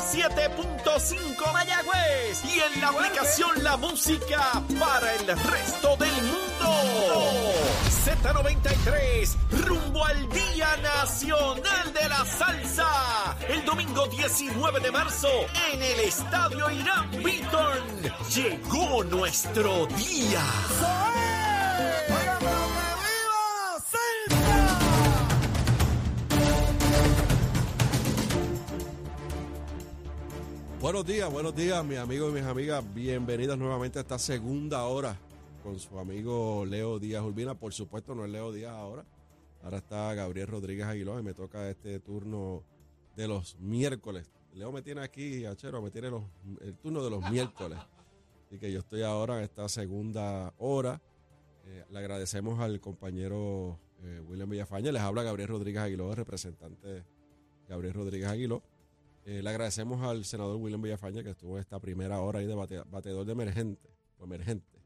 97.5 Mayagüez y en la aplicación La Música para el resto del mundo. Z93, rumbo al Día Nacional de la Salsa. El domingo 19 de marzo en el Estadio Irán Beaton. Llegó nuestro día. Buenos días, buenos días, mis amigos y mis amigas. Bienvenidos nuevamente a esta segunda hora con su amigo Leo Díaz Urbina. Por supuesto, no es Leo Díaz ahora. Ahora está Gabriel Rodríguez Aguiló y me toca este turno de los miércoles. Leo me tiene aquí, Achero, me tiene los, el turno de los miércoles. Así que yo estoy ahora en esta segunda hora. Eh, le agradecemos al compañero eh, William Villafaña. Les habla Gabriel Rodríguez Aguiló, representante Gabriel Rodríguez Aguiló. Eh, le agradecemos al senador William Villafaña que estuvo esta primera hora ahí de bate, batedor de emergente o emergente.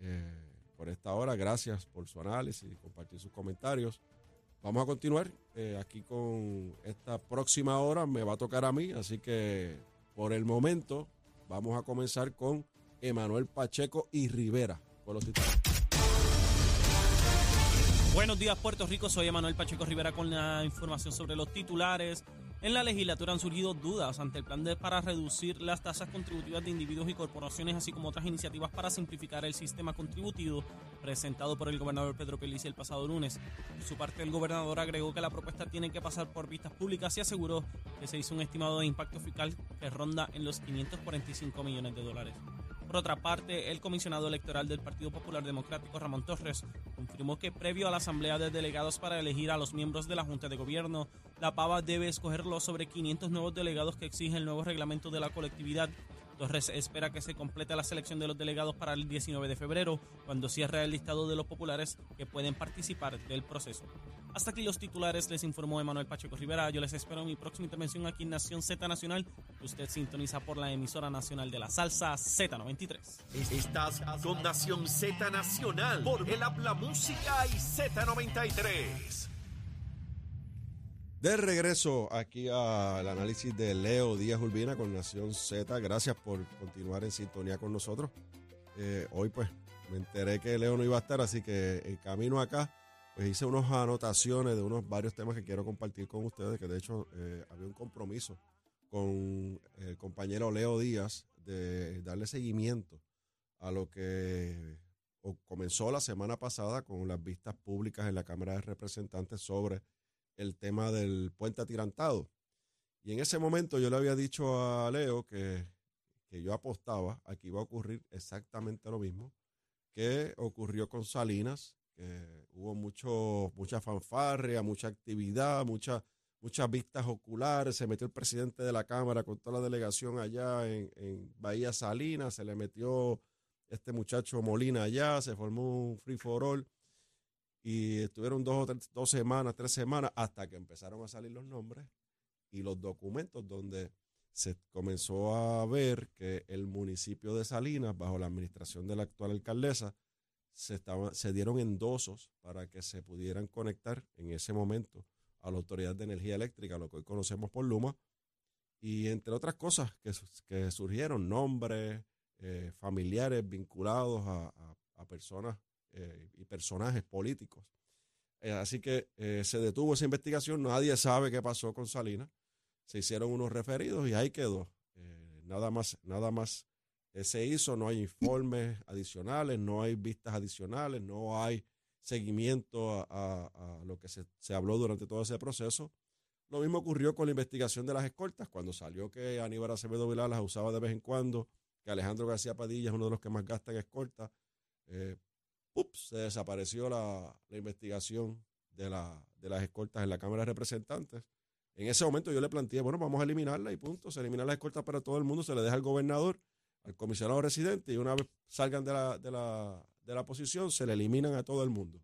Eh, por esta hora, gracias por su análisis y compartir sus comentarios. Vamos a continuar eh, aquí con esta próxima hora. Me va a tocar a mí, así que por el momento vamos a comenzar con Emanuel Pacheco y Rivera. Buenos días, Puerto Rico. Soy Emanuel Pacheco Rivera con la información sobre los titulares. En la legislatura han surgido dudas ante el plan de, para reducir las tasas contributivas de individuos y corporaciones, así como otras iniciativas para simplificar el sistema contributivo presentado por el gobernador Pedro Pelici el pasado lunes. Por su parte, el gobernador agregó que la propuesta tiene que pasar por vistas públicas y aseguró que se hizo un estimado de impacto fiscal que ronda en los 545 millones de dólares. Por otra parte, el comisionado electoral del Partido Popular Democrático, Ramón Torres, confirmó que previo a la asamblea de delegados para elegir a los miembros de la Junta de Gobierno, la PAVA debe escoger los sobre 500 nuevos delegados que exige el nuevo reglamento de la colectividad. Torres espera que se complete la selección de los delegados para el 19 de febrero, cuando cierre el listado de los populares que pueden participar del proceso. Hasta aquí los titulares, les informó Emanuel Pacheco Rivera. Yo les espero en mi próxima intervención aquí en Nación Z Nacional. Usted sintoniza por la emisora nacional de la salsa Z93. Estás con Nación Z Nacional por el Habla Música y Z93. De regreso aquí al análisis de Leo Díaz Urbina con Nación Z. Gracias por continuar en sintonía con nosotros. Eh, hoy pues me enteré que Leo no iba a estar, así que el camino acá pues hice unas anotaciones de unos varios temas que quiero compartir con ustedes, que de hecho eh, había un compromiso con el compañero Leo Díaz de darle seguimiento a lo que comenzó la semana pasada con las vistas públicas en la Cámara de Representantes sobre el tema del puente atirantado. Y en ese momento yo le había dicho a Leo que, que yo apostaba a que iba a ocurrir exactamente lo mismo que ocurrió con Salinas, que hubo mucha fanfarria, mucha actividad, mucha, muchas vistas oculares. Se metió el presidente de la Cámara con toda la delegación allá en, en Bahía Salinas, se le metió este muchacho Molina allá, se formó un free for all. Y estuvieron dos, o tres, dos semanas, tres semanas, hasta que empezaron a salir los nombres y los documentos donde se comenzó a ver que el municipio de Salinas, bajo la administración de la actual alcaldesa, se, dieron endosos para que se pudieran conectar en ese momento a la Autoridad de Energía Eléctrica, lo que hoy conocemos por Luma, y entre otras cosas que, surgieron, nombres, eh, familiares vinculados a, personas eh, y personajes políticos. Eh, así que se detuvo esa investigación, nadie sabe qué pasó con Salinas, se hicieron unos referidos y ahí quedó. Nada más, nada más se hizo, no hay informes adicionales, no hay vistas adicionales, no hay seguimiento a, a, lo que se, se, habló durante todo ese proceso. Lo mismo ocurrió con la investigación de las escoltas, cuando salió que Aníbal Acevedo Vilá las usaba de vez en cuando, que Alejandro García Padilla es uno de los que más gasta en escoltas. Eh, se desapareció la, la investigación de, la, de, las escoltas en la Cámara de Representantes. En ese momento yo le planteé, bueno, vamos a eliminarla y punto, se elimina las escoltas para todo el mundo, se le deja al gobernador, al comisionado residente y una vez salgan de la, de la, de la posición, se le eliminan a todo el mundo.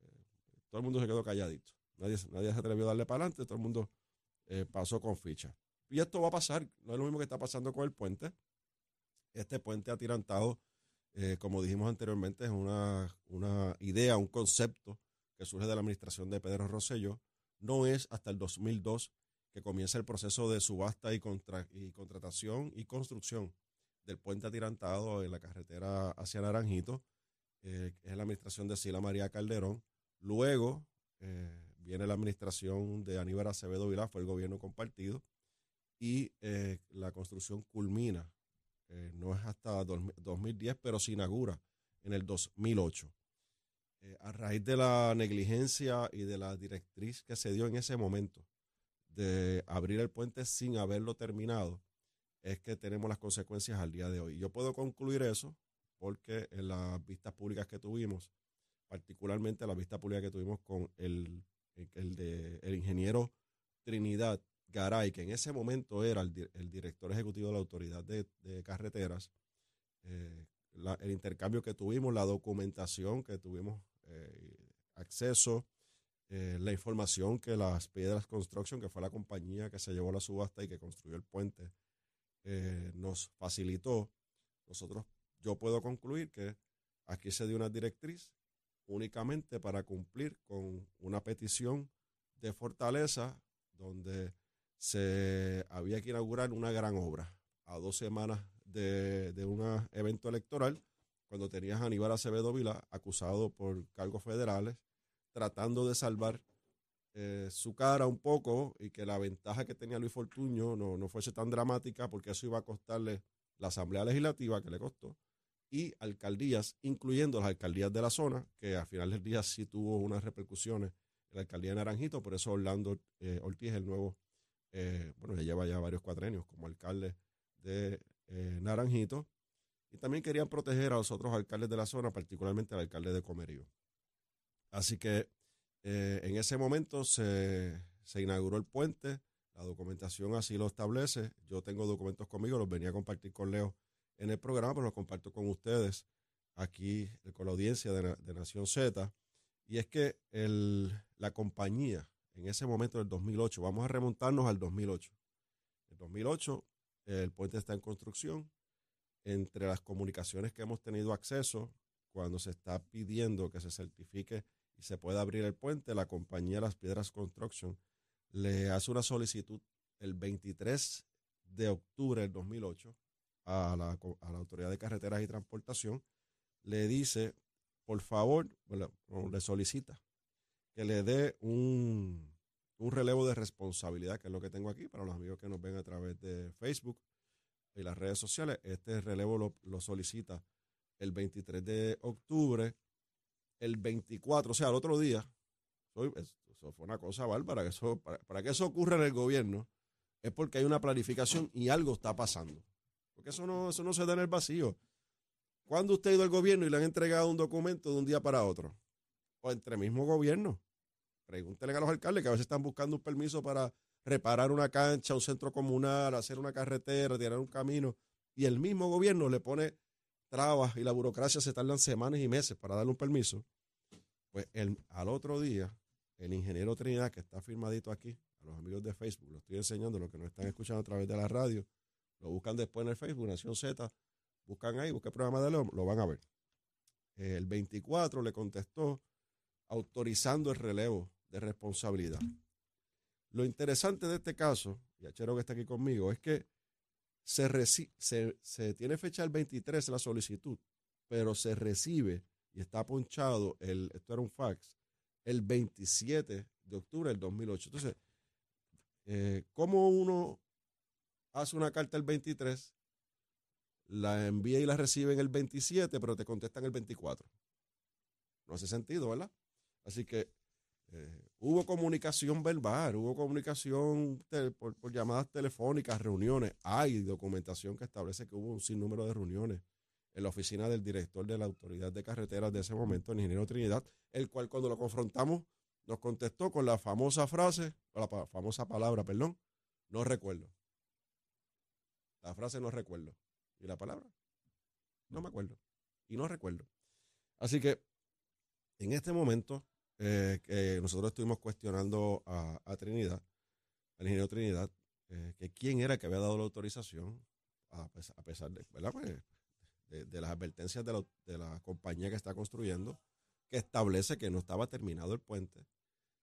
Eh, todo el mundo se quedó calladito. Nadie, nadie se atrevió a darle para adelante, todo el mundo eh, pasó con ficha. Y esto va a pasar, no es lo mismo que está pasando con el puente. Este puente atirantado eh, como dijimos anteriormente, es una, una, idea, un concepto que surge de la administración de Pedro Rosselló. No es hasta el 2002 que comience el proceso de subasta y, y contratación y construcción del puente atirantado en la carretera hacia Naranjito, eh, es la administración de Sila María Calderón. Luego eh, viene la administración de Aníbal Acevedo Vilá, fue el gobierno compartido, y eh, la construcción culmina, no es hasta 2010, pero se inaugura en el 2008. a raíz de la negligencia y de la directriz que se dio en ese momento de abrir el puente sin haberlo terminado, es que tenemos las consecuencias al día de hoy. Yo puedo concluir eso porque en las vistas públicas que tuvimos, particularmente la vista pública que tuvimos con el, el, de, el ingeniero Trinidad Garay, que en ese momento era el, director ejecutivo de la Autoridad de, Carreteras, eh, el intercambio que tuvimos, la documentación que tuvimos eh, acceso, eh, la información que las Piedras Construction, que fue la compañía que se llevó la subasta y que construyó el puente, eh, nos facilitó, nosotros, yo puedo concluir que aquí se dio una directriz únicamente para cumplir con una petición de fortaleza donde se había que inaugurar una gran obra a dos semanas de, de un evento electoral cuando tenías a Aníbal Acevedo Vila acusado por cargos federales tratando de salvar eh, su cara un poco y que la ventaja que tenía Luis Fortuño no, no fuese tan dramática porque eso iba a costarle la Asamblea Legislativa que le costó y alcaldías, incluyendo las alcaldías de la zona, que al final del día sí tuvo unas repercusiones en la alcaldía de Naranjito, por eso Orlando eh, Ortiz, el nuevo, eh, bueno, ya lleva ya varios cuatrenios como alcalde de Naranjito, y también querían proteger a los otros alcaldes de la zona, particularmente al alcalde de Comerío. Así que eh, en ese momento se, inauguró el puente, la documentación así lo establece. Yo tengo documentos conmigo, los venía a compartir con Leo en el programa, pero los comparto con ustedes aquí con la audiencia de, Nación Z. Y es que la compañía, en ese momento del 2008, vamos a remontarnos al 2008. En 2008, el puente está en construcción. Entre las comunicaciones que hemos tenido acceso, cuando se está pidiendo que se certifique se puede abrir el puente, la compañía Las Piedras Construction le hace una solicitud el 23 de octubre del 2008 a la, a la Autoridad de Carreteras y Transportación, le dice, por favor, le solicita que le dé un, un relevo de responsabilidad, que es lo que tengo aquí para los amigos que nos ven a través de Facebook y las redes sociales. Este relevo lo, lo solicita el 23 de octubre el 24, o sea, el otro día, eso fue una cosa bárbara, eso, para, que eso ocurra en el gobierno, es porque hay una planificación y algo está pasando. Porque eso no, eso no se da en el vacío. ¿Cuándo usted ha ido al gobierno y le han entregado un documento de un día para otro? O entre mismo gobierno. Pregúntenle a los alcaldes que a veces están buscando un permiso para reparar una cancha, un centro comunal, hacer una carretera, tirar un camino. Y el mismo gobierno le pone trabas y la burocracia se tardan semanas y meses para darle un permiso, pues el, al otro día, el ingeniero Trinidad, que está firmadito aquí, a los amigos de Facebook, lo estoy enseñando, los que nos están escuchando a través de la radio, lo buscan después en el Facebook, Nación Z, buscan ahí, buscan el programa de León, lo van a ver. El 24 le contestó autorizando el relevo de responsabilidad. Lo interesante de este caso, y Achero que está aquí conmigo, es que se, se, tiene fecha el 23 la solicitud, pero se recibe y está ponchado, el, esto era un fax, el 27 de octubre del 2008. Entonces, eh, ¿cómo uno hace una carta el 23, la envía y la recibe en el 27, pero te contestan el 24? No hace sentido, ¿verdad? Así que eh, hubo comunicación verbal, hubo comunicación por, llamadas telefónicas, reuniones. Hay documentación que establece que hubo un sinnúmero de reuniones en la oficina del director de la Autoridad de Carreteras de ese momento, el ingeniero Trinidad, el cual cuando lo confrontamos nos contestó con la famosa frase, la famosa palabra, perdón, no recuerdo. La frase no recuerdo. ¿Y la palabra? No me acuerdo. Y no recuerdo. Así que en este momento eh, que nosotros estuvimos cuestionando a, Trinidad, al ingeniero Trinidad, eh, que quién era que había dado la autorización, a, pesar de, pues, de, las advertencias de la, compañía que está construyendo, que establece que no estaba terminado el puente.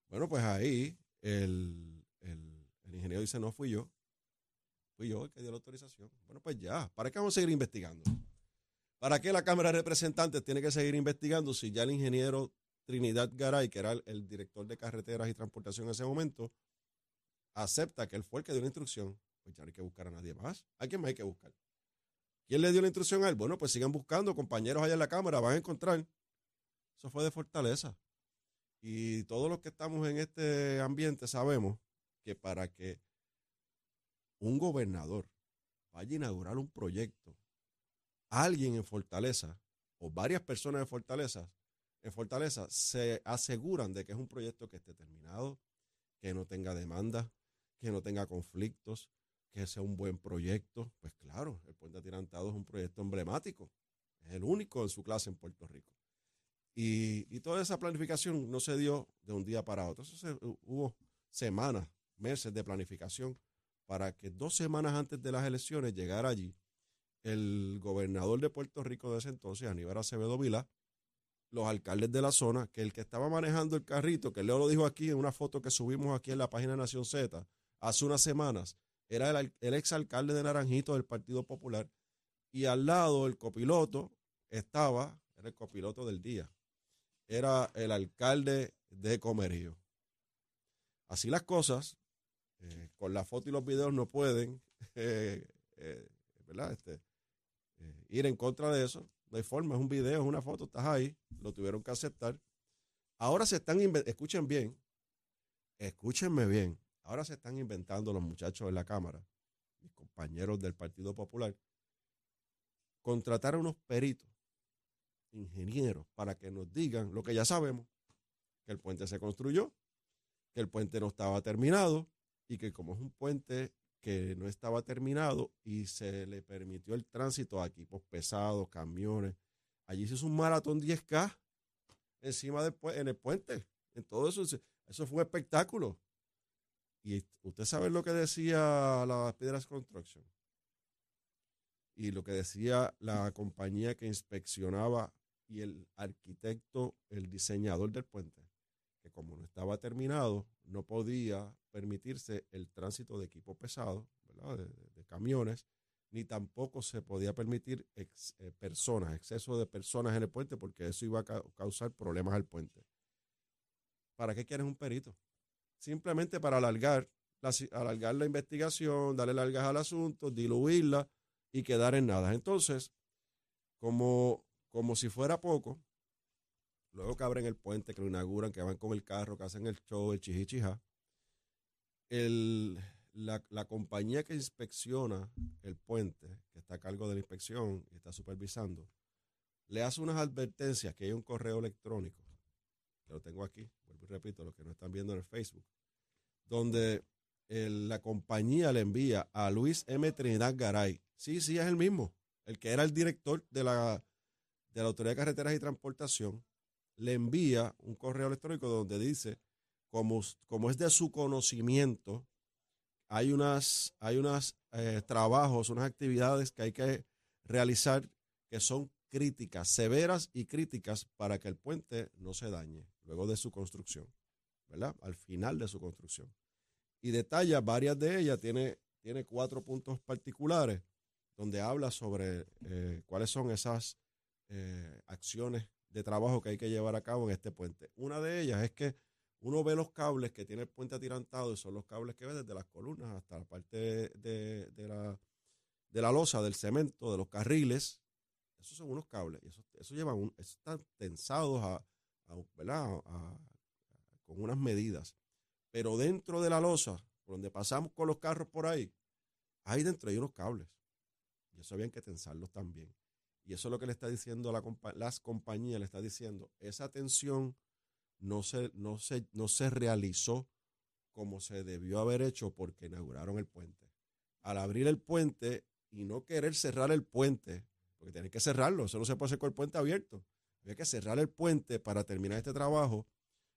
Bueno, pues ahí el, El ingeniero dice, no fui yo. Fui yo el que dio la autorización. Bueno, pues ya, ¿para qué vamos a seguir investigando? ¿Para qué la Cámara de Representantes tiene que seguir investigando si ya el ingeniero Trinidad Garay, que era el, director de carreteras y transportación en ese momento, acepta que él fue el que dio la instrucción? Pues ya no hay que buscar a nadie más. ¿A quién más hay que buscar? ¿Quién le dio la instrucción a él? Bueno, pues sigan buscando, compañeros allá en la Cámara, van a encontrar. Eso fue de fortaleza. Y todos los que estamos en este ambiente sabemos que para que un gobernador vaya a inaugurar un proyecto, alguien en Fortaleza o varias personas en Fortaleza, en Fortaleza se aseguran de que es un proyecto que esté terminado, que no tenga demanda, que no tenga conflictos, que sea un buen proyecto. Pues claro, el puente atirantado es un proyecto emblemático, es el único en su clase en Puerto Rico. Y, toda esa planificación no se dio de un día para otro. hubo semanas, meses de planificación para que dos semanas antes de las elecciones llegara allí el gobernador de Puerto Rico de ese entonces, Aníbal Acevedo Vilá, los alcaldes de la zona, que el que estaba manejando el carrito, que Leo lo dijo aquí en una foto que subimos aquí en la página Nación Z hace unas semanas, era el, el exalcalde de Naranjito del Partido Popular, y al lado el copiloto estaba, era el copiloto del día, era el alcalde de Comerío. Así las cosas, eh, con la foto y los videos no pueden eh, eh, este, ir en contra de eso. No hay forma, es un video, es una foto, estás ahí, lo tuvieron que aceptar. Ahora se están, escuchen bien, escúchenme bien, ahora se están inventando los muchachos de la Cámara, mis compañeros del Partido Popular, contratar a unos peritos ingenieros para que nos digan lo que ya sabemos, que el puente se construyó, que el puente no estaba terminado y que como es un puente que no estaba terminado y se le permitió el tránsito a equipos pesados, camiones, allí se hizo un maratón 10K encima del en el puente. En todo eso, eso fue un espectáculo. Y usted sabe lo que decía la Piedras Construction y lo que decía la compañía que inspeccionaba y el arquitecto, el diseñador del puente, que como no estaba terminado, no podía permitirse el tránsito de equipo pesado, De, camiones, ni tampoco se podía permitir eh, personas, exceso de personas en el puente, porque eso iba a causar problemas al puente. ¿Para qué quieres un perito? Simplemente para alargar la, alargar la investigación, darle largas al asunto, diluirla y quedar en nada. Entonces, como como si fuera poco, luego que abren el puente, que lo inauguran, que van con el carro, que hacen el show, el chichichija, el, la, la, compañía que inspecciona el puente, que está a cargo de la inspección y está supervisando, le hace unas advertencias que hay un correo electrónico, que lo tengo aquí, vuelvo y repito, los que no están viendo en el Facebook, donde la compañía le envía a Luis M. Trinidad Garay, sí, sí, es el mismo, el que era el director de la de la Autoridad de Carreteras y Transportación le envía un correo electrónico donde dice, como, como es de su conocimiento, hay unas, hay unas eh, trabajos, unas actividades que hay que realizar que son críticas, severas y críticas para que el puente no se dañe luego de su construcción, ¿verdad? Al final de su construcción. Y detalla varias de ellas, tiene, tiene cuatro puntos particulares donde habla sobre eh, cuáles son esas eh, acciones de trabajo que hay que llevar a cabo en este puente. Una de ellas es que uno ve los cables que tiene el puente atirantado y son los cables que ve desde las columnas hasta la parte de, la, de la losa, del cemento, de los carriles. Esos son unos cables. Y eso, llevan un, están tensados a, con unas medidas. Pero dentro de la losa, donde pasamos con los carros por ahí, ahí dentro hay unos cables. Y eso habían que tensarlos también. Y eso es lo que le está diciendo la, las compañías, le está diciendo, esa atención no se, no, se, no se realizó como se debió haber hecho porque inauguraron el puente. Al abrir el puente y no querer cerrar el puente, porque tienen que cerrarlo, eso no se puede hacer con el puente abierto, había que cerrar el puente para terminar este trabajo,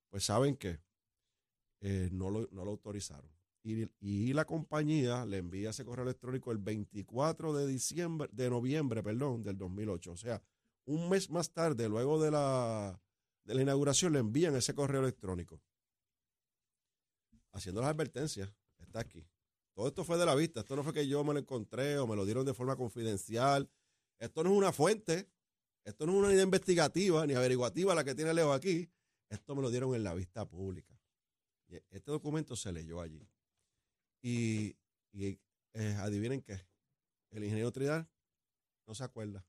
pues saben que eh, no, lo, no lo autorizaron y, la compañía le envía ese correo electrónico el 24 de diciembre, de noviembre, perdón, del 2008. O sea, un mes más tarde, luego de la, de la inauguración, le envían ese correo electrónico haciendo las advertencias. está aquí. Todo esto fue de la vista. Esto no fue que yo me lo encontré o me lo dieron de forma confidencial. Esto no es una fuente. Esto no es una idea investigativa ni averiguativa la que tiene Leo aquí. Esto me lo dieron en la vista pública. Este documento se leyó allí. Y, eh, adivinen qué. El ingeniero Tridal no se acuerda.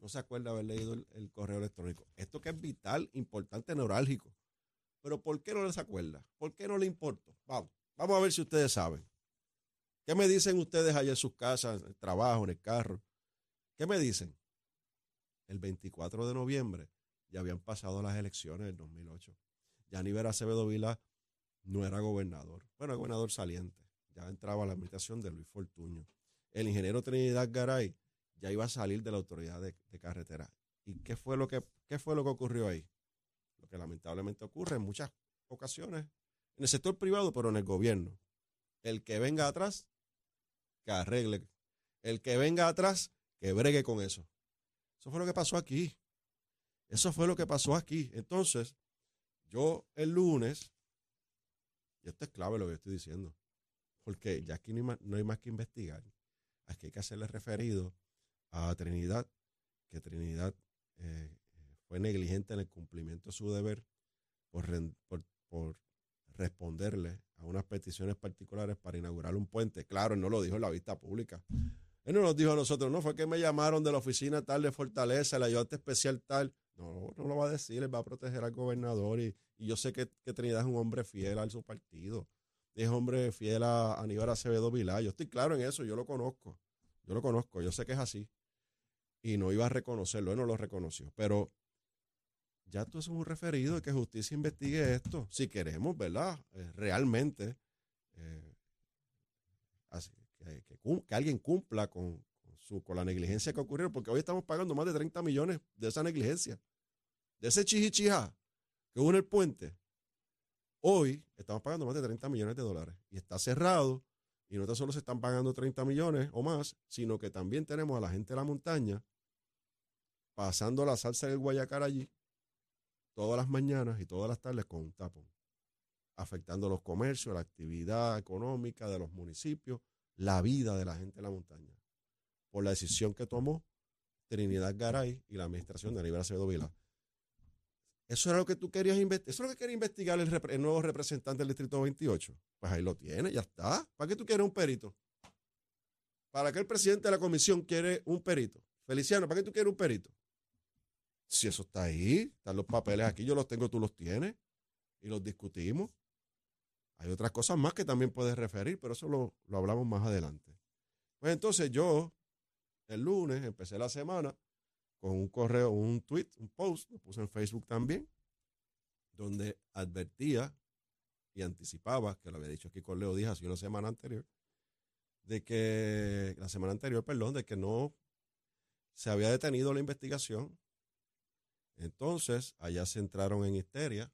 No se acuerda haber leído el, correo electrónico. Esto que es vital, importante, neurálgico. Pero ¿por qué no les acuerda? ¿Por qué no le importa? Vamos, vamos a ver si ustedes saben. ¿Qué me dicen ustedes allá en sus casas, en el trabajo, en el carro? ¿Qué me dicen? El 24 de noviembre ya habían pasado las elecciones del 2008. Ya Aníbal Acevedo Vila no era gobernador. Bueno, gobernador saliente. Ya entraba la administración de Luis Fortuño. El ingeniero Trinidad Garay ya iba a salir de la autoridad de, carretera. ¿Y qué fue, lo que, qué fue lo que ocurrió ahí? Lo que lamentablemente ocurre en muchas ocasiones en el sector privado, pero en el gobierno. El que venga atrás, que arregle. El que venga atrás, que bregue con eso. Eso fue lo que pasó aquí. Eso fue lo que pasó aquí. Entonces, yo el lunes, y esto es clave lo que estoy diciendo, porque ya aquí no hay más, no hay más que investigar. Aquí hay que hacerle referido a Trinidad, que Trinidad eh, fue negligente en el cumplimiento de su deber por, por, responderle a unas peticiones particulares para inaugurar un puente. Claro, él no lo dijo en la vista pública. Él no nos dijo a nosotros, no, fue que me llamaron de la oficina tal de Fortaleza, el ayudante especial tal. No, no lo va a decir, él va a proteger al gobernador y, yo sé que, Trinidad es un hombre fiel a su partido, es hombre fiel a Aníbal Acevedo Vilá. Yo estoy claro en eso, yo lo conozco, yo lo conozco, yo sé que es así y no iba a reconocerlo, él no lo reconoció. Pero ya tú es un referido de que justicia investigue esto, si queremos, ¿verdad? Eh, realmente eh, que, alguien cumpla con, su, con la negligencia que ocurrió, porque hoy estamos pagando más de 30 millones de esa negligencia, de ese chihichija que en el puente. Hoy estamos pagando más de 30 millones de dólares y está cerrado y no solo se están pagando 30 millones o más, sino que también tenemos a la gente de la montaña pasando la salsa del Guayacar allí todas las mañanas y todas las tardes con un tapón, afectando los comercios, la actividad económica de los municipios, la vida de la gente de la montaña, por la decisión que tomó Trinidad Garay y la administración de Aníbal Acevedo Vila. Eso era lo que tú querías investigar. Eso es lo que quería investigar el, nuevo representante del Distrito 28. Pues ahí lo tiene, ya está. ¿Para qué tú quieres un perito? ¿Para qué el presidente de la comisión quiere un perito? Feliciano, ¿para qué tú quieres un perito? Si eso está ahí, están los papeles aquí, yo los tengo, tú los tienes y los discutimos. Hay otras cosas más que también puedes referir, pero eso lo, lo hablamos más adelante. Pues entonces yo, el lunes, empecé la semana con un correo, un tweet, un post, lo puse en Facebook también, donde advertía y anticipaba, que lo había dicho aquí con Leo Díaz hace una semana anterior, de que, la semana anterior, perdón, de que no se había detenido la investigación entonces, allá se entraron en histeria,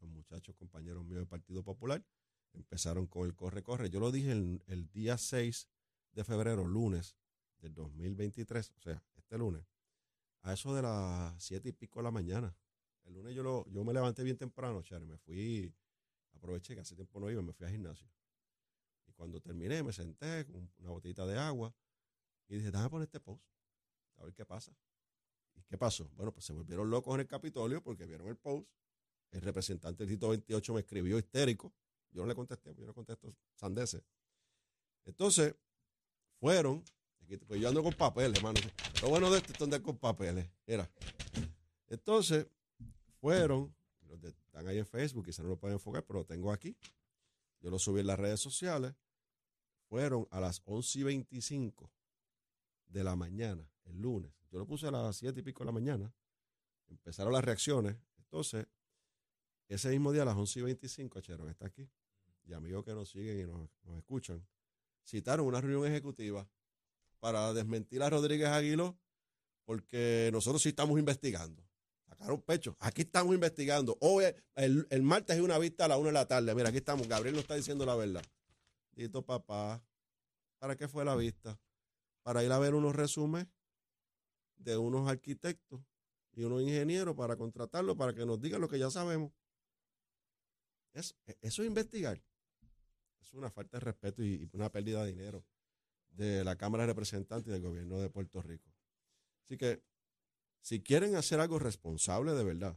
los muchachos, compañeros míos del Partido Popular, empezaron con el corre-corre. Yo lo dije el, día 6 de febrero, lunes del 2023, o sea, este lunes, a eso de las siete y pico de la mañana. El lunes yo, lo, yo me levanté bien temprano, Char, me fui, aproveché que hace tiempo no iba, me fui al gimnasio. Y cuando terminé, me senté con una botita de agua y dije, déjame poner este post, a ver qué pasa. ¿Y qué pasó? Bueno, pues se volvieron locos en el Capitolio porque vieron el post. El representante del Tito 28 me escribió histérico. Yo no le contesté, yo no contesto sandeces. Entonces, fueron, pues yo ando con papeles, hermano. Lo bueno de esto es andar con papeles. Era. Entonces, fueron, los están ahí en Facebook, quizás no lo pueden enfocar, pero lo tengo aquí. Yo lo subí en las redes sociales. Fueron a las 11 y 25 de la mañana, el lunes, yo lo puse a las siete y pico de la mañana. Empezaron las reacciones. Entonces, ese mismo día a las 11 y 25, Cheron está aquí, y amigos que nos siguen y nos, escuchan, citaron una reunión ejecutiva para desmentir a Rodríguez Aguilo, porque nosotros sí estamos investigando. Sacaron pecho. Aquí estamos investigando. Hoy, el, martes hay una vista a la una de la tarde. Mira, aquí estamos. Gabriel nos está diciendo la verdad. Dito papá, ¿para qué fue la vista? Para ir a ver unos resúmenes de unos arquitectos y unos ingenieros para contratarlos para que nos digan lo que ya sabemos. Eso, eso es investigar. es una falta de respeto y, y una pérdida de dinero de la Cámara de Representantes y del gobierno de Puerto Rico. Así que, si quieren hacer algo responsable de verdad,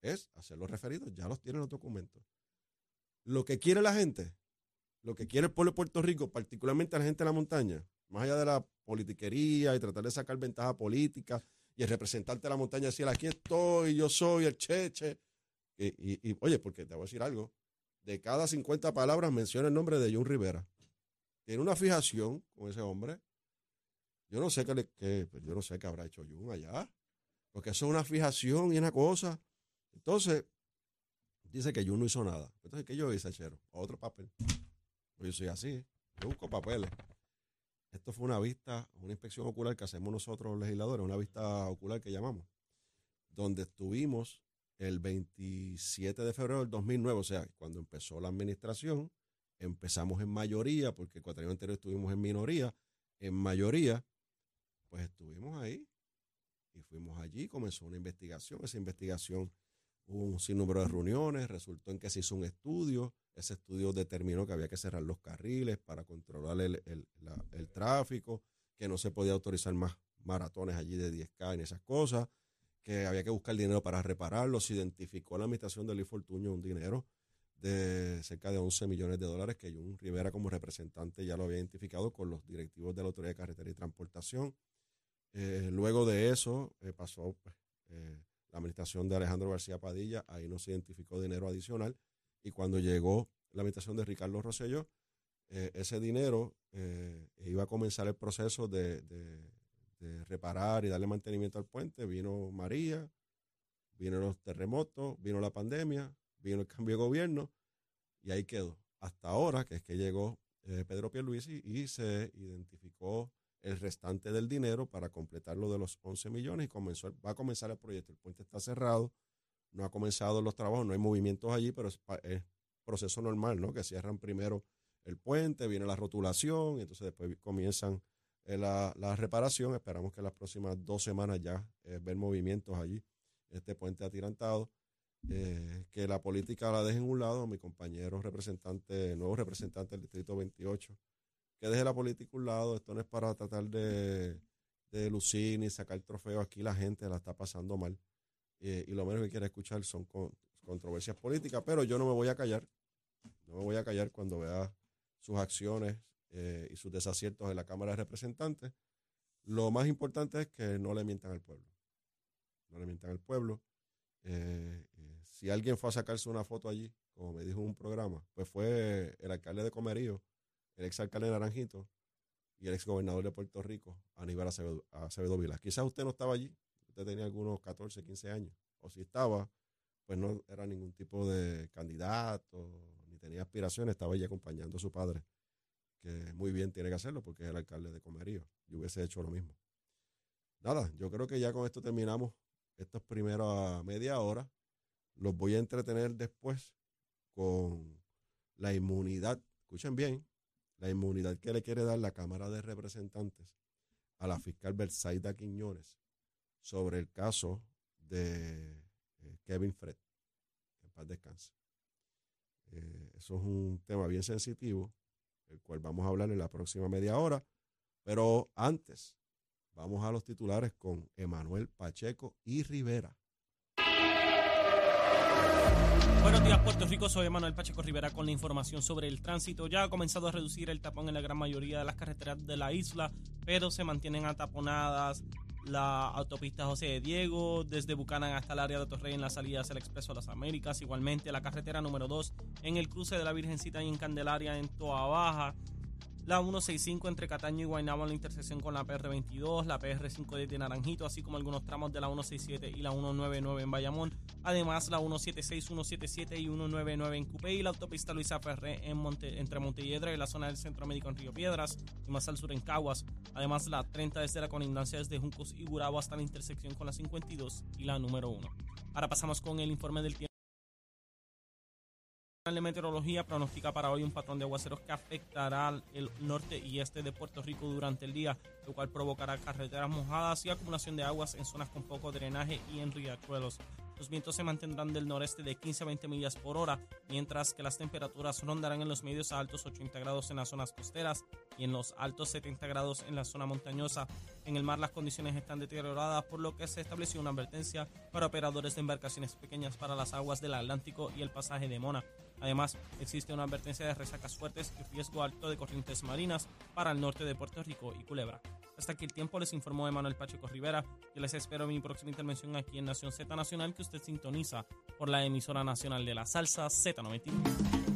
es hacer los referidos, ya los tienen los documentos. Lo que quiere la gente, lo que quiere el pueblo de Puerto Rico, particularmente la gente de la montaña, más allá de la politiquería y tratar de sacar ventaja política y el representante de la montaña decir, aquí estoy, yo soy el cheche. Y, oye, porque te voy a decir algo, de cada 50 palabras menciona el nombre de John Rivera. Tiene una fijación con ese hombre. Yo no sé qué, le, pues yo no sé qué habrá hecho Jun allá, porque eso es una fijación y una cosa. Entonces, dice que Jun no hizo nada. Entonces, ¿qué yo hice, Chero? Otro papel. Pues yo soy así, yo busco papeles. Esto fue una vista, una inspección ocular que hacemos nosotros los legisladores, una vista ocular que llamamos, donde estuvimos el 27 de febrero del 2009, o sea, cuando empezó la administración, empezamos en mayoría, porque el cuatrienio anterior estuvimos en minoría, en mayoría, pues estuvimos ahí y fuimos allí, comenzó una investigación, esa investigación hubo un sinnúmero de reuniones, resultó en que se hizo un estudio, ese estudio determinó que había que cerrar los carriles para controlar el, tráfico, que no se podía autorizar más maratones allí de 10K en esas cosas, había que buscar dinero para repararlos. Se identificó la administración de Luis Fortuño un dinero de cerca de 11 millones de dólares que Jun Rivera como representante ya lo había identificado con los directivos de la Autoridad de Carretera y Transportación. Eh, luego de eso eh, pasó pues, eh, la administración de Alejandro García Padilla, ahí no se identificó dinero adicional y cuando llegó la administración de Ricardo Rosselló, ese dinero iba a comenzar el proceso de, reparar y darle mantenimiento al puente. Vino María, vino los terremotos, vino la pandemia, vino el cambio de gobierno y ahí quedó. Hasta ahora, que es que llegó eh, Pedro Pierluisi y se identificó el restante del dinero para completar lo de los 11 millones y comenzó, va a comenzar el proyecto. El puente está cerrado, no ha comenzado los trabajos, no hay movimientos allí, pero es, proceso normal, ¿no? Que cierran primero el puente, viene la rotulación, y entonces después comienzan eh, la, reparación. Esperamos que las próximas dos semanas ya eh, ver movimientos allí, este puente atirantado. Eh, que la política la deje en un lado, mi compañero representante, nuevo representante del Distrito 28, que deje la política a un lado. Esto no es para tratar de, lucir ni sacar trofeo. Aquí la gente la está pasando mal. Y lo menos que quiere escuchar son controversias políticas, pero yo no me voy a callar, no me voy a callar cuando vea sus acciones eh, y sus desaciertos en la Cámara de Representantes. Lo más importante es que no le mientan al pueblo, no le mientan al pueblo. Eh, si alguien fue a sacarse una foto allí, como me dijo un programa, pues fue el alcalde de Comerío, el ex alcalde de Naranjito y el ex gobernador de Puerto Rico, Aníbal Acevedo, Acevedo Vila. Quizás usted no estaba allí, tenía algunos 14, 15 años, o si estaba, pues no era ningún tipo de candidato, ni tenía aspiraciones, estaba allí acompañando a su padre, que muy bien tiene que hacerlo porque es el alcalde de Comerío. Yo hubiese hecho lo mismo. Nada, yo creo que ya con esto terminamos estas primeras media hora. Los voy a entretener después con la inmunidad, escuchen bien, la inmunidad que le quiere dar la Cámara de Representantes a la fiscal Bersaida Quiñones sobre el caso de eh, Kevin Fred. En paz descanse. Eh, eso es un tema bien sensitivo, el cual vamos a hablar en la próxima media hora. Pero antes, vamos a los titulares con Emanuel Pacheco y Rivera. Buenos días, Puerto Rico. Soy Emanuel Pacheco Rivera con la información sobre el tránsito. Ya ha comenzado a reducir el tapón en la gran mayoría de las carreteras de la isla, pero se mantienen ataponadas la autopista José de Diego, desde Bucanan hasta el área de Torrey en la salida hacia el Expreso de las Américas, igualmente la carretera número 2 en el cruce de la Virgencita y en Candelaria en Toa Baja, la 165 entre Cataño y Guaynabo en la intersección con la PR22, la PR5 de Naranjito, así como algunos tramos de la 167 y la 199 en Bayamón. Además, la 176, 177 y 199 en Cupé y la autopista Luisa Ferré en Monte, entre Montelledra y la zona del Centro Médico en Río Piedras y más al sur en Caguas. Además, la 30 desde la colindancia desde Juncos y Burabo hasta la intersección con la 52 y la número 1. Ahora pasamos con el informe del tiempo de Meteorología pronostica para hoy un patrón de aguaceros que afectará el norte y este de Puerto Rico durante el día, lo cual provocará carreteras mojadas y acumulación de aguas en zonas con poco drenaje y en riachuelos. Los vientos se mantendrán del noreste de 15 a 20 millas por hora, mientras que las temperaturas rondarán en los medios a altos 80 grados en las zonas costeras y en los altos 70 grados en la zona montañosa. En el mar las condiciones están deterioradas, por lo que se estableció una advertencia para operadores de embarcaciones pequeñas para las aguas del Atlántico y el pasaje de Mona. Además, existe una advertencia de resacas fuertes y riesgo alto de corrientes marinas para el norte de Puerto Rico y Culebra. Hasta aquí el tiempo, les informó Emanuel Pacheco Rivera. Yo les espero mi próxima intervención aquí en Nación Z Nacional, que usted sintoniza por la emisora nacional de la salsa Z91.